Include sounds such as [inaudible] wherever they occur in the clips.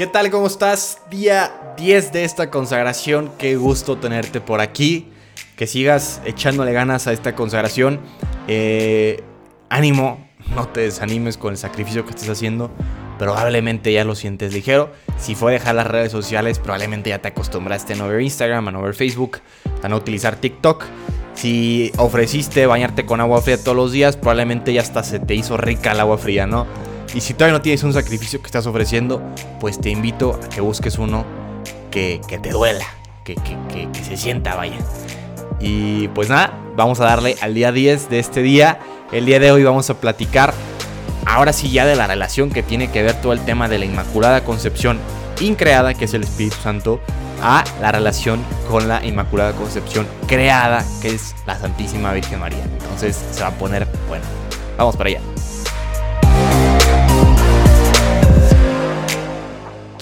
¿Qué tal? ¿Cómo estás? Día 10 de esta consagración. Qué gusto tenerte por aquí. Que sigas echándole ganas a esta consagración. Eh, ánimo, no te desanimes con el sacrificio que estés haciendo. Probablemente ya lo sientes ligero. Si fue dejar las redes sociales, probablemente ya te acostumbraste a no ver Instagram, a no ver Facebook, a no utilizar TikTok. Si ofreciste bañarte con agua fría todos los días, probablemente ya hasta se te hizo rica el agua fría, ¿no? Y si todavía no tienes un sacrificio que estás ofreciendo, pues te invito a que busques uno que, te duela, que, que, se sienta, vaya. Y pues nada, vamos a darle al día 10 de este día. El día de hoy vamos a platicar ahora sí ya de la relación que tiene que ver todo el tema de la Inmaculada Concepción increada, que es el Espíritu Santo, a la relación con la Inmaculada Concepción creada, que es la Santísima Virgen María. Entonces se va a poner bueno. Vamos para allá.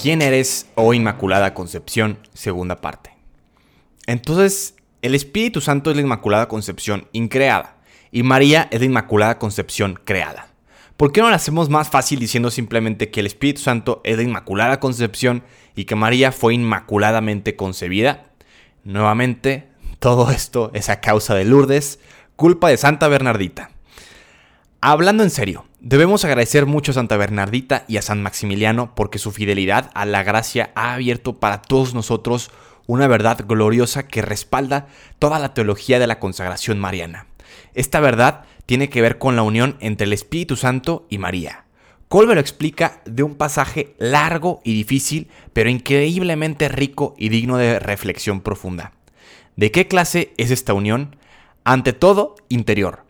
¿Quién eres, oh Inmaculada Concepción? Segunda parte. Entonces, el Espíritu Santo es la Inmaculada Concepción increada y María es la Inmaculada Concepción creada. ¿Por qué no lo hacemos más fácil diciendo simplemente que el Espíritu Santo es la Inmaculada Concepción y que María fue inmaculadamente concebida? Nuevamente, todo esto es a causa de Lourdes, culpa de Santa Bernardita. Hablando en serio, debemos agradecer mucho a Santa Bernardita y a San Maximiliano porque su fidelidad a la gracia ha abierto para todos nosotros una verdad gloriosa que respalda toda la teología de la consagración mariana. Esta verdad tiene que ver con la unión entre el Espíritu Santo y María. Colbe lo explica de un pasaje largo y difícil, pero increíblemente rico y digno de reflexión profunda. ¿De qué clase es esta unión? Ante todo, interior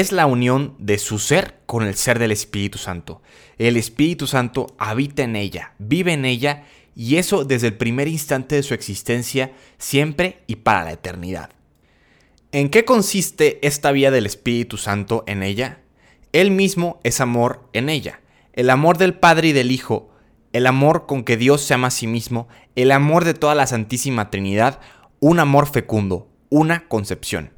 es la unión de su ser con el ser del Espíritu Santo. El Espíritu Santo habita en ella, vive en ella y eso desde el primer instante de su existencia, siempre y para la eternidad. ¿En qué consiste esta vía del Espíritu Santo en ella? Él mismo es amor en ella, el amor del Padre y del Hijo, el amor con que Dios se ama a sí mismo, el amor de toda la Santísima Trinidad, un amor fecundo, una concepción.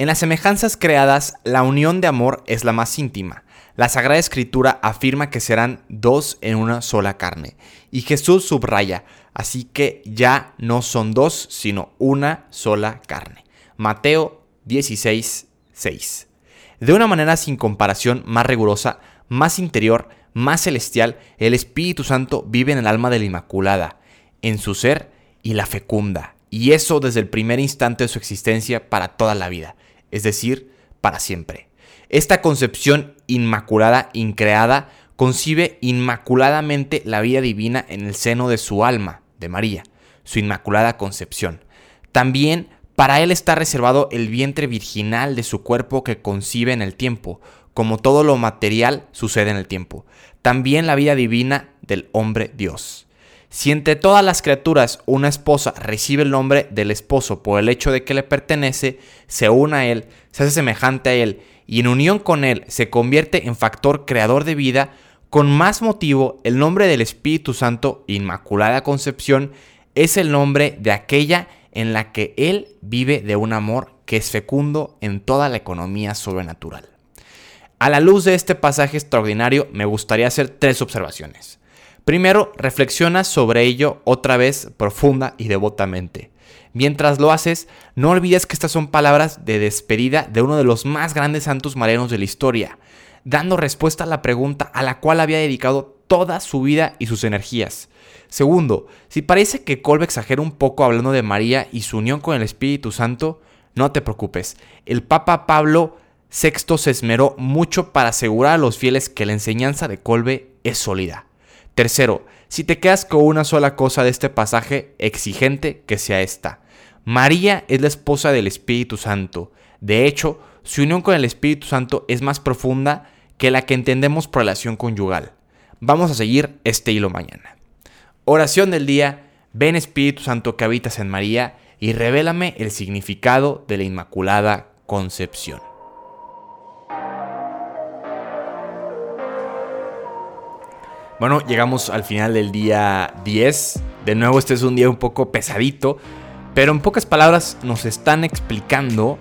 En las semejanzas creadas, la unión de amor es la más íntima. La Sagrada Escritura afirma que serán dos en una sola carne. Y Jesús subraya, así que ya no son dos, sino una sola carne. Mateo 16, 6. De una manera sin comparación más rigurosa, más interior, más celestial, el Espíritu Santo vive en el alma de la Inmaculada, en su ser y la fecunda, y eso desde el primer instante de su existencia para toda la vida es decir, para siempre. Esta concepción inmaculada, increada, concibe inmaculadamente la vida divina en el seno de su alma, de María, su inmaculada concepción. También para él está reservado el vientre virginal de su cuerpo que concibe en el tiempo, como todo lo material sucede en el tiempo. También la vida divina del hombre Dios. Si entre todas las criaturas una esposa recibe el nombre del esposo por el hecho de que le pertenece, se une a él, se hace semejante a él y en unión con él se convierte en factor creador de vida, con más motivo el nombre del Espíritu Santo, Inmaculada Concepción, es el nombre de aquella en la que él vive de un amor que es fecundo en toda la economía sobrenatural. A la luz de este pasaje extraordinario me gustaría hacer tres observaciones. Primero, reflexiona sobre ello otra vez profunda y devotamente. Mientras lo haces, no olvides que estas son palabras de despedida de uno de los más grandes santos marianos de la historia, dando respuesta a la pregunta a la cual había dedicado toda su vida y sus energías. Segundo, si parece que Colbe exagera un poco hablando de María y su unión con el Espíritu Santo, no te preocupes. El Papa Pablo VI se esmeró mucho para asegurar a los fieles que la enseñanza de Colbe es sólida. Tercero, si te quedas con una sola cosa de este pasaje, exigente que sea esta. María es la esposa del Espíritu Santo. De hecho, su unión con el Espíritu Santo es más profunda que la que entendemos por relación conyugal. Vamos a seguir este hilo mañana. Oración del día, ven Espíritu Santo que habitas en María y revélame el significado de la Inmaculada Concepción. Bueno, llegamos al final del día 10. De nuevo, este es un día un poco pesadito, pero en pocas palabras nos están explicando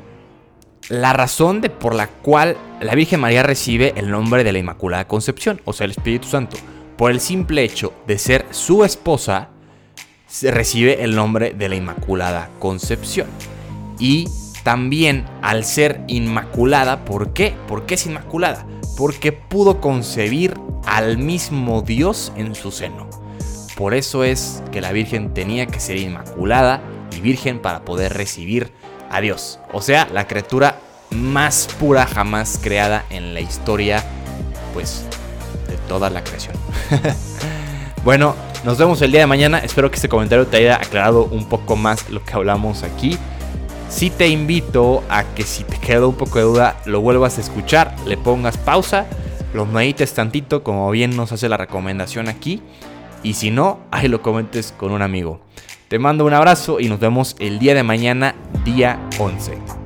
la razón de por la cual la Virgen María recibe el nombre de la Inmaculada Concepción, o sea, el Espíritu Santo. por el simple hecho de ser su esposa, se recibe el nombre de la Inmaculada Concepción. Y también al ser inmaculada, ¿por qué? ¿Por qué es inmaculada? Porque pudo concebir al mismo Dios en su seno. Por eso es que la Virgen tenía que ser inmaculada y virgen para poder recibir a Dios. O sea, la criatura más pura jamás creada en la historia, pues, de toda la creación. [laughs] bueno, nos vemos el día de mañana. Espero que este comentario te haya aclarado un poco más lo que hablamos aquí. Si te invito a que si te quedó un poco de duda, lo vuelvas a escuchar, le pongas pausa, lo medites tantito, como bien nos hace la recomendación aquí. Y si no, ahí lo comentes con un amigo. Te mando un abrazo y nos vemos el día de mañana, día 11.